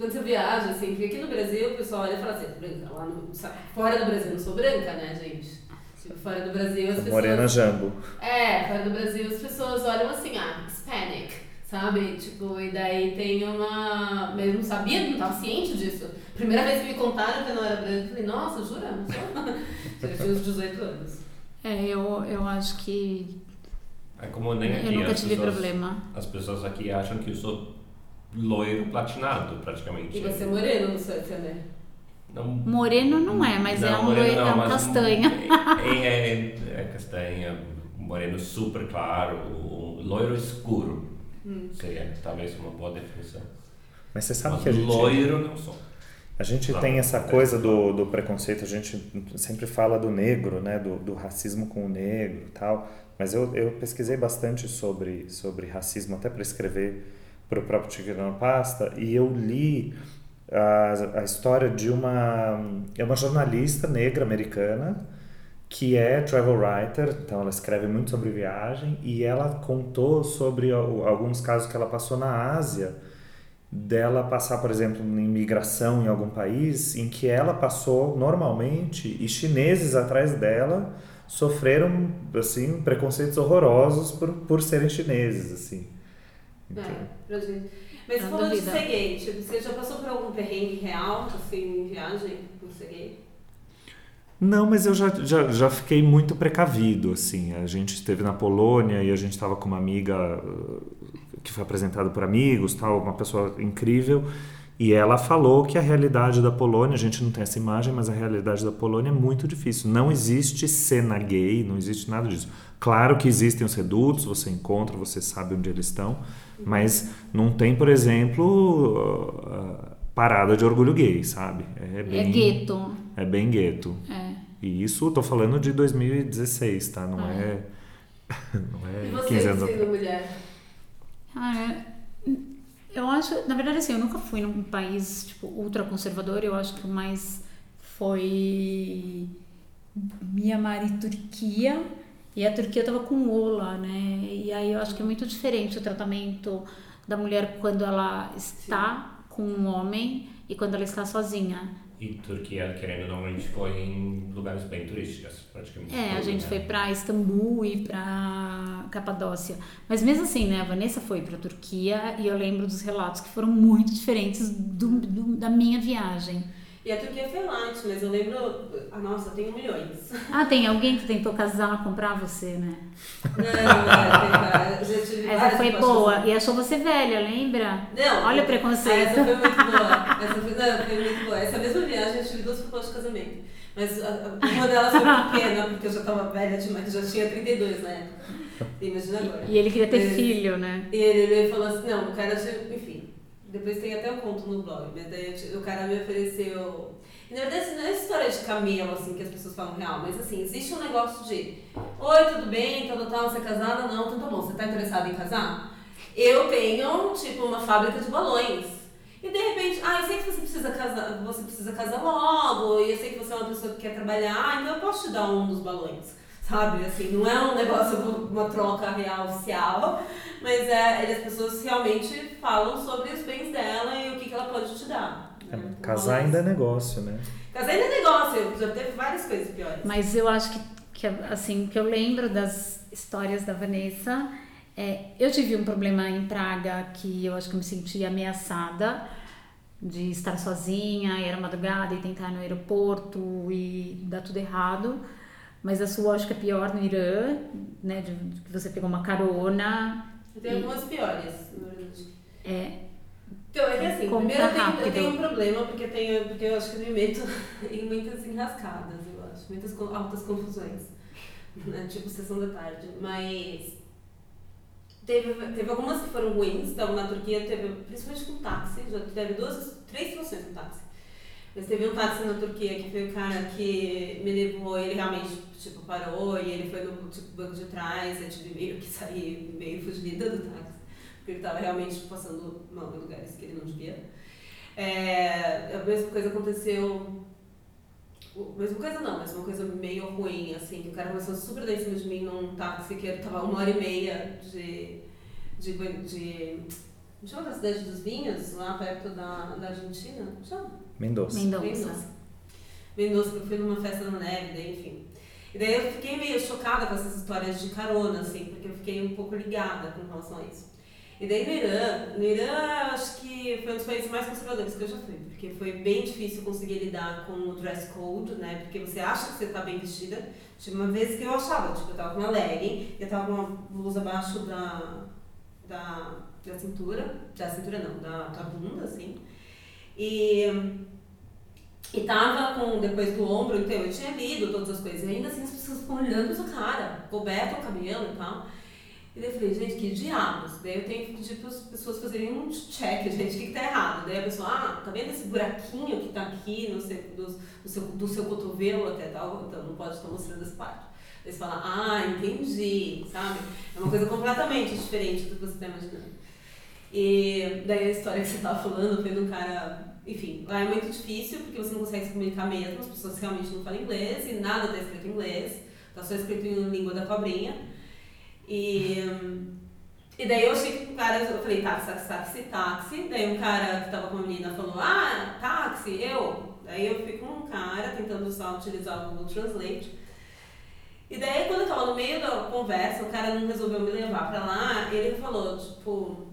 Quando você viaja, assim, porque aqui no Brasil o pessoal olha e fala assim, branca, lá no, sabe, fora do Brasil eu não sou branca, né, gente? Tipo, fora do Brasil as pessoas... Morena Jambo. É, fora do Brasil as pessoas olham assim, ah, Hispanic, sabe? Tipo, e daí tem uma. Mas eu não sabia, não tava ciente disso. Primeira vez que me contaram que eu não era branca, eu falei, nossa, jura? Não sou? Já tinha uns 18 anos. É, eu, eu acho que É como nem aqui. eu nunca as tive pessoas, problema. As pessoas aqui acham que eu sou loiro platinado, praticamente. E você é moreno no seu também. Não, Moreno não é, mas é Não, um, moreno loi- não, é um mas castanha. É, é, é castanha, moreno super claro, loiro escuro. Seria talvez uma boa definição. Mas você sabe Mas que a gente... loiro não sou. A gente Não, tem essa é. coisa do, do preconceito, a gente sempre fala do negro, né? Do, do racismo com o negro e tal. Mas eu, eu pesquisei bastante sobre, sobre racismo, até para escrever para o próprio Tigre Pasta, e eu li a, a história de uma, é uma jornalista negra americana que é travel writer, então ela escreve muito sobre viagem, e ela contou sobre al- alguns casos que ela passou na Ásia, dela passar, por exemplo, em migração em algum país, em que ela passou normalmente e chineses atrás dela sofreram assim preconceitos horrorosos por, por serem chineses, assim. Então, É. Mas falou de ser gay, tipo, você já passou por algum perrengue real, assim, em viagem, por ser gay? Não, mas eu já, já, já fiquei muito precavido, assim. A gente esteve na Polônia e a gente estava com uma amiga uh, que foi apresentada por amigos, tal, uma pessoa incrível, e ela falou que a realidade da Polônia, a gente não tem essa imagem, mas a realidade da Polônia é muito difícil. Não existe cena gay, não existe nada disso. Claro que existem os redutos, você encontra, você sabe onde eles estão, mas não tem, por exemplo, uh, parada de orgulho gay, sabe? É bem, gueto. É bem gueto. É. E isso, tô falando de 2016, tá? Não Ah. é. Não E é você, 15 anos sendo mulher? Cara, eu acho, na verdade, assim, eu nunca fui num país tipo ultra conservador. Eu acho que o mais foi Mianmar e Turquia. E a Turquia tava com o lá, né? E aí eu acho que é muito diferente o tratamento da mulher quando ela está com um homem e quando ela está sozinha. E Turquia, querendo ou não, a gente foi em lugares bem turísticos, praticamente. É, a gente né? foi pra Istambul e pra Capadócia. Mas mesmo assim, né? A Vanessa foi pra Turquia e eu lembro dos relatos que foram muito diferentes do, do- da minha viagem. E a Turquia foi light, mas eu lembro. Ah, nossa, eu tenho milhões. Ah, tem alguém que tentou casar, comprar você, né? Não, é, tem, já tive Essa foi boa. assim. E achou você velha, lembra? Não. Olha o Ah, preconceito. Essa foi muito boa. Essa foi, não, foi muito boa. Essa mesma viagem eu tive duas propostas de casamento. Mas a- a- uma delas foi pequena, porque eu já tava velha demais, já tinha 32 na época. Imagina agora. E ele queria ter filho, né? E ele, ele falou assim, não, o cara, enfim, depois tem até o conto no blog, mas daí o cara me ofereceu... Na verdade, não é história de camelo, assim, que as pessoas falam real, mas assim, existe um negócio de Oi, tudo bem, tal, tal, você é casada? Não, então tá bom, você tá interessada em casar? Eu tenho, tipo, uma fábrica de balões. E de repente, ah, eu sei que você precisa casar, você precisa casar logo, e eu sei que você é uma pessoa que quer trabalhar, então eu posso te dar um dos balões. Sabe, assim, não é um negócio, uma troca real oficial, mas é, as pessoas realmente falam sobre os bens dela e o que, que ela pode te dar. É, né? casar ainda é negócio, né? Casar ainda é negócio, já teve várias coisas piores. Mas eu acho que, que assim, que eu lembro das histórias da Vanessa. É, eu tive um problema em Praga que eu acho que eu me senti ameaçada de estar sozinha, e era madrugada e tentar ir no aeroporto e dar tudo errado. Mas a sua acho que é pior no Irã, né? De, de que você pegou uma carona. Eu tenho algumas piores, na verdade. É, Então, é que assim, Conta primeiro eu tenho, eu tenho um problema, porque eu, tenho, porque eu acho que eu me meto em muitas enrascadas, eu acho, muitas altas confusões, né? tipo sessão da tarde. Mas teve, teve algumas que foram ruins, então na Turquia teve, principalmente com táxi, já teve duas, três situações com táxi. Mas teve um táxi na Turquia que foi o cara que me levou, ele realmente tipo, parou e ele foi no tipo, banco de trás, eu tive meio que sair meio fugida do táxi porque ele estava realmente passando mal em lugares que ele não devia. É, a mesma coisa aconteceu. Mesma coisa não, mas uma coisa meio ruim, assim, que o cara começou super dar em cima de mim num táxi que tava uma hora e meia de. de. de, de a cidade dos vinhos, lá perto da, da Argentina? Chama? Mendoza. Mendonça. Mendonça, que eu fui numa festa na neve, daí, enfim. E daí eu fiquei meio chocada com essas histórias de carona, assim, porque eu fiquei um pouco ligada com relação a isso. E daí no Irã, no Irã acho que foi um dos países mais conservadores que eu já fui, porque foi bem difícil conseguir lidar com o dress code, né? Porque você acha que você tá bem vestida. Tinha uma vez que eu achava, tipo, eu tava com uma legging, eu tava com uma blusa abaixo da, da, da cintura, da cintura não, da, da bunda, assim. E e tava com, depois do ombro, então eu tinha lido todas as coisas. E ainda assim as pessoas ficam olhando sua cara, coberto o cabelo e tal. E daí eu falei, gente, que diabos? Daí eu tenho que pedir para as pessoas fazerem um check, gente, o que, que tá errado? Daí a pessoa, ah, tá vendo esse buraquinho que tá aqui no seu, do, do seu, do seu cotovelo até tal? Então não pode estar mostrando essa parte. Daí você fala, ah, entendi, sabe? É uma coisa completamente diferente do que você está imaginando. E daí a história que você tava falando foi de um cara. Enfim, lá é muito difícil porque você não consegue se comunicar mesmo, as pessoas realmente não falam inglês e nada tá escrito em inglês, tá só escrito em língua da cobrinha. E, e daí eu achei que o cara, eu falei táxi, táxi, táxi, táxi. Daí um cara que tava com a menina falou, ah, táxi, eu. Daí eu fui com um cara tentando usar, utilizar o Google Translate. E daí quando eu tava no meio da conversa, o cara não resolveu me levar pra lá, ele falou, tipo,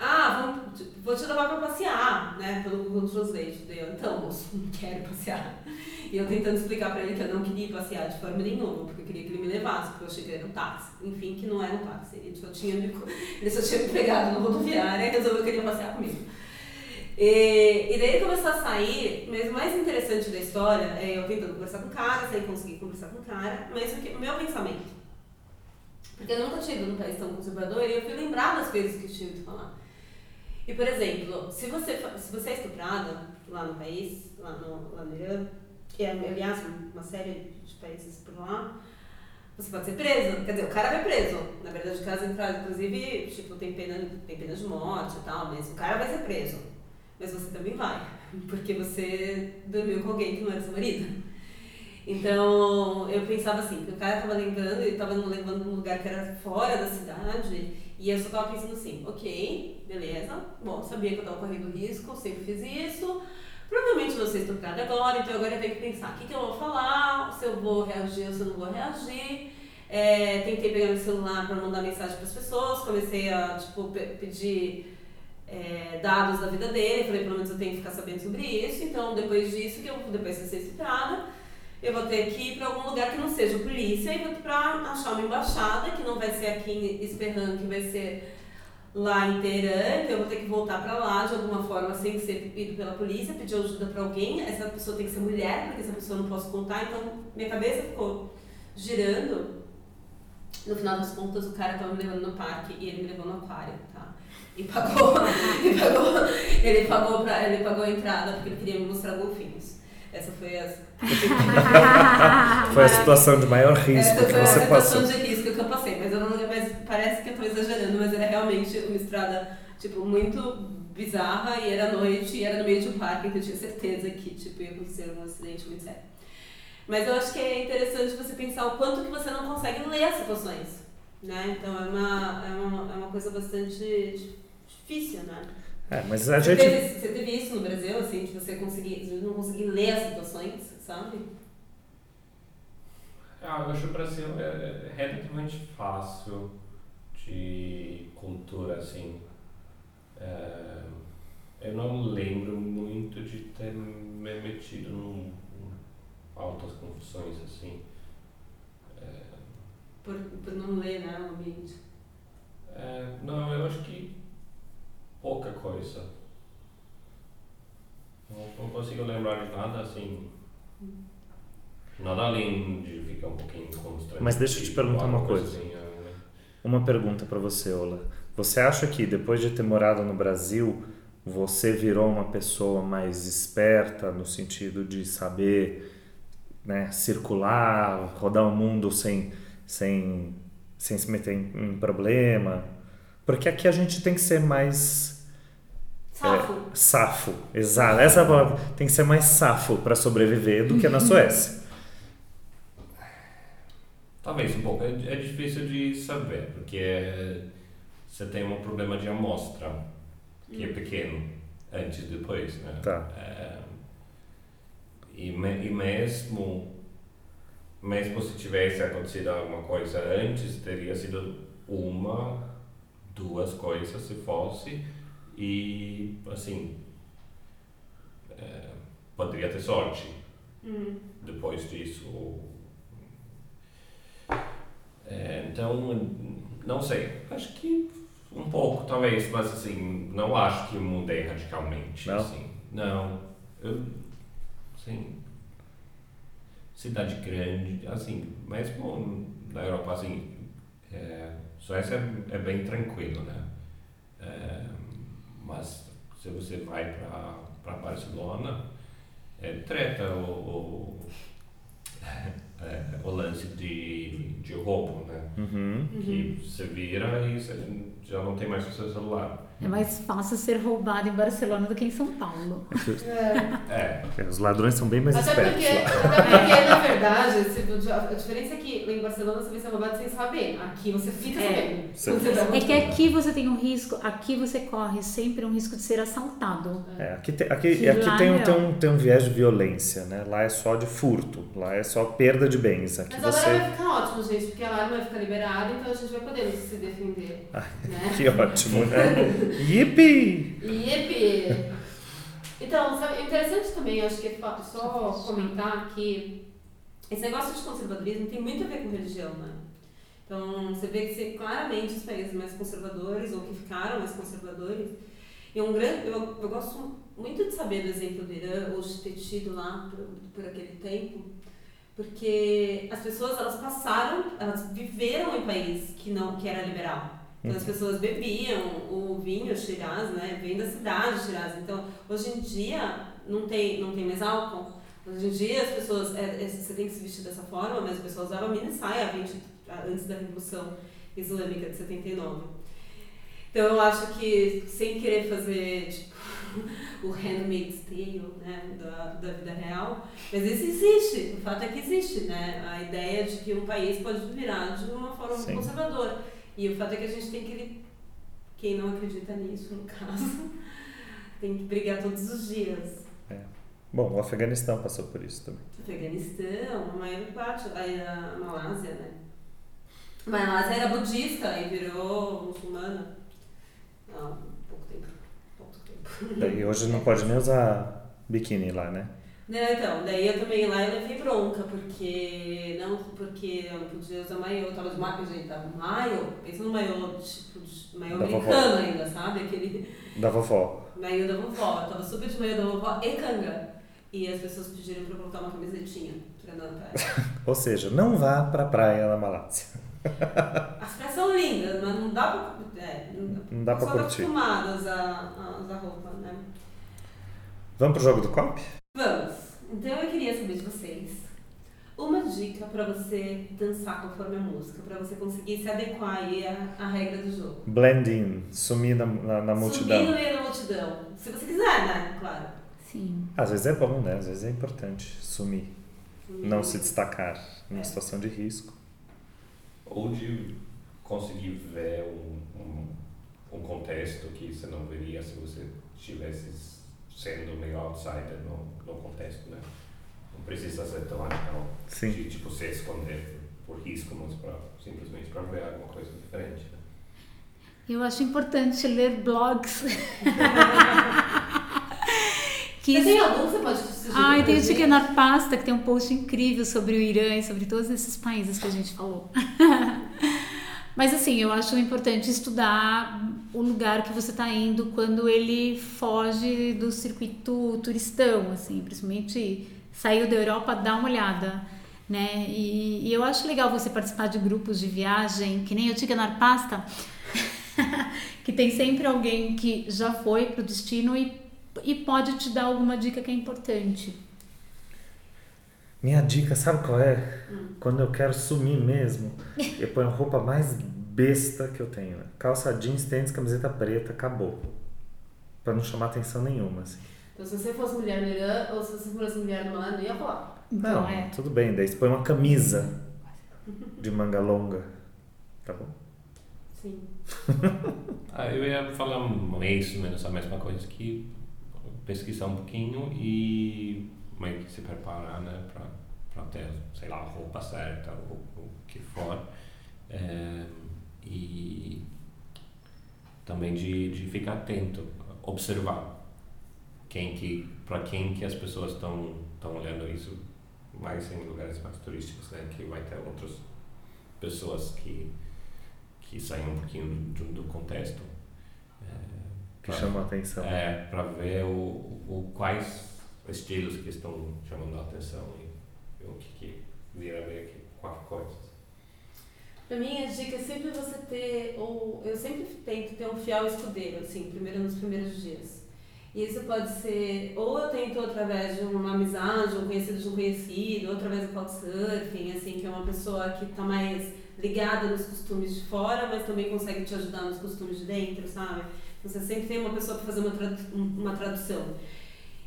ah, vamos, vou te levar pra passear, né, pelo Google Translate. Daí eu, então, moço, não quero passear. E eu tentando explicar pra ele que eu não queria passear de forma nenhuma, porque eu queria que ele me levasse, porque eu achei que era um táxi. Enfim, que não era um táxi. Ele só tinha me, ele só tinha me pegado na rodoviária e resolveu que queria passear comigo. E, e daí ele começou a sair, mas o mais interessante da história é eu tentando conversar com o cara, sem conseguir conversar com o cara, mas o que- o meu pensamento. Porque eu nunca tive num país tão conservador e eu fui lembrar das coisas que eu tive de falar. E, por exemplo, se você, se você é estuprada lá no país, lá no, lá no Irã, que é, aliás, uma série de países por lá, você pode ser preso. Quer dizer, o cara vai preso. Na verdade, o caso entra, inclusive, tipo, tem pena, tem pena de morte e tal, mas o cara vai ser preso. Mas você também vai, porque você dormiu com alguém que não era seu marido. Então, eu pensava assim, que o cara tava lembrando, ele tava levando num lugar que era fora da cidade, e eu só tava pensando assim, ok, beleza, bom, sabia que eu tava correndo risco, sempre fiz isso, provavelmente vou ser estuprada agora, então agora eu tenho que pensar o que, que eu vou falar, se eu vou reagir ou se eu não vou reagir. É, tentei pegar meu celular para mandar mensagem para as pessoas, comecei a tipo, pe- pedir é, dados da vida dele, falei, pelo menos eu tenho que ficar sabendo sobre isso, então depois disso, que eu depois de ser estuprada, eu vou ter que ir para algum lugar que não seja polícia e vou para achar uma embaixada, que não vai ser aqui em Esperran, que vai ser lá em Teherã, então eu vou ter que voltar para lá de alguma forma sem ser ido pela polícia, pedir ajuda para alguém, essa pessoa tem que ser mulher, porque essa pessoa eu não posso contar, então minha cabeça ficou girando. No final das contas, o cara estava me levando no parque e ele me levou no aquário, tá? E pagou, e pagou, ele pagou pra, ele pagou a entrada porque ele queria me mostrar golfinhos. Essa foi a Foi a situação de maior risco essa que foi a você situação passou. de risco estrada, tipo, muito bizarra e era noite e era no meio de um parque, então eu tinha certeza que tipo, ia acontecer um acidente muito sério. Mas eu acho que é interessante você pensar o quanto que você não consegue ler as situações. Né? Então é uma, é, uma, é uma coisa bastante difícil, né? É, mas a Você gente. teve, você teve isso no Brasil, assim, de você conseguir, de não conseguir ler as situações, sabe? Ah, eu acho que o Brasil é relativamente fácil de cultura, assim. É, eu não lembro muito de ter me metido em altas confusões, assim. É, Por, por não ler, né, o ambiente. é, não, eu acho que pouca coisa. Não, não consigo lembrar de nada, assim. Nada além de ficar um pouquinho constrangido. Mas deixa eu te perguntar uma coisa. Assim, Uma pergunta pra você, Ola. Você acha que depois de ter morado no Brasil, você virou uma pessoa mais esperta no sentido de saber né, circular, rodar o mundo sem, sem, sem se meter em, em problema? Porque aqui a gente tem que ser mais Safo. É, safo, exato. Essa é palavra. Tem que ser mais safo para sobreviver do que na Suécia. Talvez um pouco. É, é difícil de saber, porque é- você tem um problema de amostra, que é pequeno, antes e depois, né? Tá. É, e, me- e mesmo, mesmo se tivesse acontecido alguma coisa antes, teria sido uma, duas coisas se fosse, e assim, é, poderia ter sorte Hum. depois disso. É, então, não sei. Acho que um pouco, talvez, mas assim, não acho que eu mudei radicalmente. Não? Assim. Não. Eu, assim, cidade grande, assim, mesmo na Europa, assim, é, Suécia é, é bem tranquilo, né? É, mas se você vai para Barcelona, é treta o, o, é, o lance de, de roubo, né? Uhum. Que você vira e você já não tem mais o seu celular. É mais fácil ser roubado em Barcelona do que em São Paulo. É, Os ladrões são bem mais Até espertos porque, lá. até porque, na verdade, se- a diferença é que lá em Barcelona você vai ser roubado sem saber. Aqui você fica É. sabendo. Você- você uma- É que aqui você tem um risco, aqui você corre sempre um risco de ser assaltado. É, aqui tem, aqui, aqui tem, um, tem, um, tem um viés de violência, né? Lá é só de furto, lá é só perda de bens. Aqui Mas agora vai você. ficar ótimo, gente, porque a arma vai ficar liberada, então a gente vai poder se defender. né? Que ótimo, né? Yippee! Iep! Então, sabe, é interessante também, acho que é só comentar que esse negócio de conservadorismo tem muito a ver com religião, né? Então, você vê que claramente os países mais conservadores, ou que ficaram mais conservadores, e um grande, eu, eu gosto muito de saber do exemplo do Irã, ou de ter tido lá por, por aquele tempo, porque as pessoas, elas passaram, elas viveram em país que não que era liberal. Então as pessoas bebiam o vinho Shiraz, né? Vem da cidade de Shiraz. Então hoje em dia não tem, não tem mais álcool. Hoje em dia as pessoas, é, é, você tem que se vestir dessa forma, mas as pessoas usavam mini saia 20, antes da Revolução Islâmica de 79. Então eu acho que sem querer fazer tipo, o handmaid's tale né, da, da vida real, mas isso existe, o fato é que existe, né? A ideia de que um país pode virar de uma forma Sim. conservadora. E o fato é que a gente tem que, quem não acredita nisso, no caso, tem que brigar todos os dias. Bom, o Afeganistão passou por isso também. Afeganistão, a maior parte, aí a Malásia, né? A Malásia era budista e virou muçulmana há pouco tempo. Pouco tempo. Daí hoje não pode nem usar biquíni lá, né? Não, então, daí eu também lá eu levei bronca, porque não, porque eu não podia usar maiô, eu tava de maiô, gente, tava de maiô, pensa no maiô, tipo, maiô Da vovó. americano ainda, sabe? Aquele Da vovó. maiô da vovó, eu tava super de maiô da vovó e canga. E as pessoas pediram pra eu colocar uma camisetinha pra andar na praia. Ou seja, não vá pra praia na Malásia. As praias são lindas, mas não dá pra. É, Não dá pra só tá curtir. acostumadas a, a usar roupa, né? Vamos pro jogo do COP? Vamos. Então eu queria saber de vocês. uma dica para você dançar conforme a música, para você conseguir se adequar aí à, à regra do jogo. Blend in, sumir na, na, na multidão. Subir no meio da multidão. Se você quiser, né? Claro. Sim. Às vezes é bom, né? Às vezes é importante sumir. Não se destacar numa É. situação de risco. Ou de conseguir ver um, um, um contexto que você não veria se você estivesse sendo meio outsider no, no contexto, né? Não precisa ser tão radical Sim. de tipo, se esconder por risco, mas pra, simplesmente para ver alguma coisa diferente. Né? Eu acho importante ler blogs. que Você tem algum que você pode sugerir? Ai, pra tem o gente? Tikenar Pasta, que tem um post incrível sobre o Irã e sobre todos esses países que a gente falou. Mas assim, eu acho importante estudar o lugar que você está indo quando ele foge do circuito turistão, assim, principalmente saiu da Europa, dá uma olhada, né? E, e eu acho legal você participar de grupos de viagem, que nem o Tikenar Pasta, que tem sempre alguém que já foi pro destino e, e pode te dar alguma dica que é importante. Minha dica, sabe qual é? Quando eu quero sumir mesmo, eu ponho a roupa mais besta que eu tenho. Calça jeans, tênis, camiseta preta, acabou. Pra não chamar atenção nenhuma, assim. Então, se você fosse mulher no Irã ou se você fosse mulher no Milano, ia rolar. Então, Não, é. tudo bem. Daí você põe uma camisa de manga longa. Tá bom? Sim. Ah, eu ia falar mais ou menos a mesma coisa que pesquisar um pouquinho e meio que se preparar, né, para ter, sei lá, a roupa certa, ou o que for. É, e também de, de ficar atento, observar quem que, para quem que as pessoas estão estão olhando isso mais em lugares mais turísticos, né, que vai ter outras pessoas que que saem um pouquinho do, do contexto. É, Que pra- chama atenção. é, para ver o, o, quais estilos que estão chamando a atenção e, o que, que vira meio que quatro coisas. Pra mim, a dica é sempre você ter, ou eu sempre tento ter um fiel escudeiro, assim, primeiro nos primeiros dias. E isso pode ser, ou eu tento através de uma amizade, um conhecido de um conhecido, ou através do couchsurfing, assim, que é uma pessoa que tá mais ligada nos costumes de fora, mas também consegue te ajudar nos costumes de dentro, sabe? Você sempre tem uma pessoa para fazer uma, uma tradução.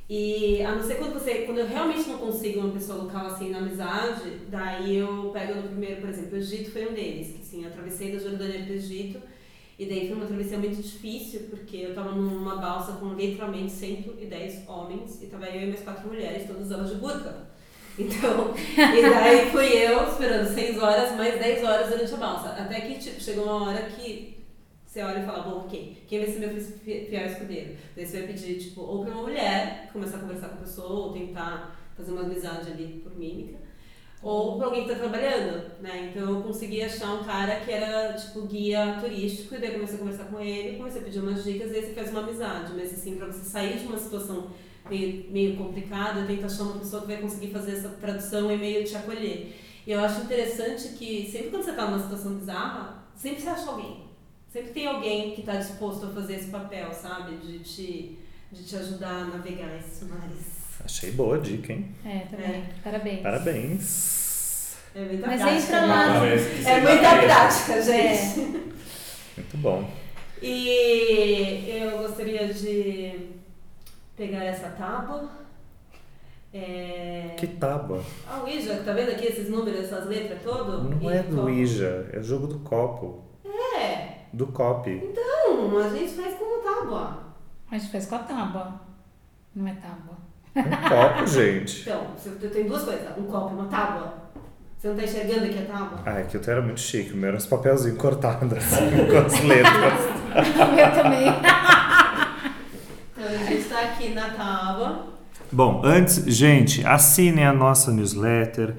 E a não ser quando você, quando eu realmente não consigo uma pessoa local assim na amizade, daí eu pego no primeiro, por exemplo, o Egito foi um deles, que assim, eu atravessei da Jordânia para o Egito, e daí foi uma travessia muito difícil, porque eu tava numa balsa com literalmente 110 homens, e tava eu e minhas quatro mulheres, todas elas de burca. Então, e daí fui eu esperando 6 horas, mais 10 horas durante a balsa. Até que, tipo, chegou uma hora que você olha e fala, bom, ok, quem vai ser meu fi- fiel escudeiro? Daí você vai pedir, tipo, ou pra uma mulher, começar a conversar com a pessoa, ou tentar fazer uma amizade ali por mímica, ou pra alguém que tá trabalhando, né? Então eu consegui achar um cara que era, tipo, guia turístico, e daí eu comecei a conversar com ele, comecei a pedir umas dicas, e aí você faz uma amizade. Mas, assim, pra você sair de uma situação meio, meio complicada, tenta achar uma pessoa que vai conseguir fazer essa tradução e meio te acolher. E eu acho interessante que sempre quando você tá numa situação bizarra, sempre você acha alguém. Sempre tem alguém que está disposto a fazer esse papel, sabe? De te, de te ajudar a navegar esses mares. Achei boa a dica, hein? É, também. Parabéns. Parabéns. É muita Mas prática. entra lá. né? Parece que É você muita tá prática, gente. Muito bom. E eu gostaria de pegar essa tábua. É... Que tábua. A Ouija, tá vendo aqui esses números, essas letras todas? Não E é do. Ouija, é jogo do copo. Do cop. Não, a gente faz como tábua. A gente faz com a tábua. Não é tábua. Um copo, gente. Então, você tem duas coisas, um copo e uma tábua. Você não tá enxergando aqui a tábua? Ah, é que o teu era muito chique. O meu era uns papelzinhos cortados, assim, com as letras. Eu também. Então a gente tá aqui na tábua. Bom, antes, gente, assinem a nossa newsletter,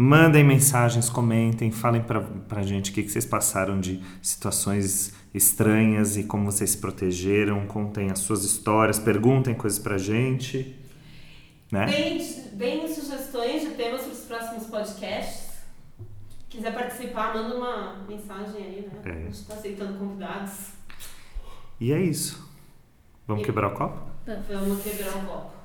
mandem mensagens, comentem, falem pra, pra gente o que, que vocês passaram de situações estranhas e como vocês se protegeram, contem as suas histórias, perguntem coisas pra gente, né? Bem, bem sugestões de temas para os próximos podcasts. Quiser participar, manda uma mensagem aí, né? É. A gente tá aceitando convidados. E é isso. Vamos quebrar o copo? Vamos quebrar um copo.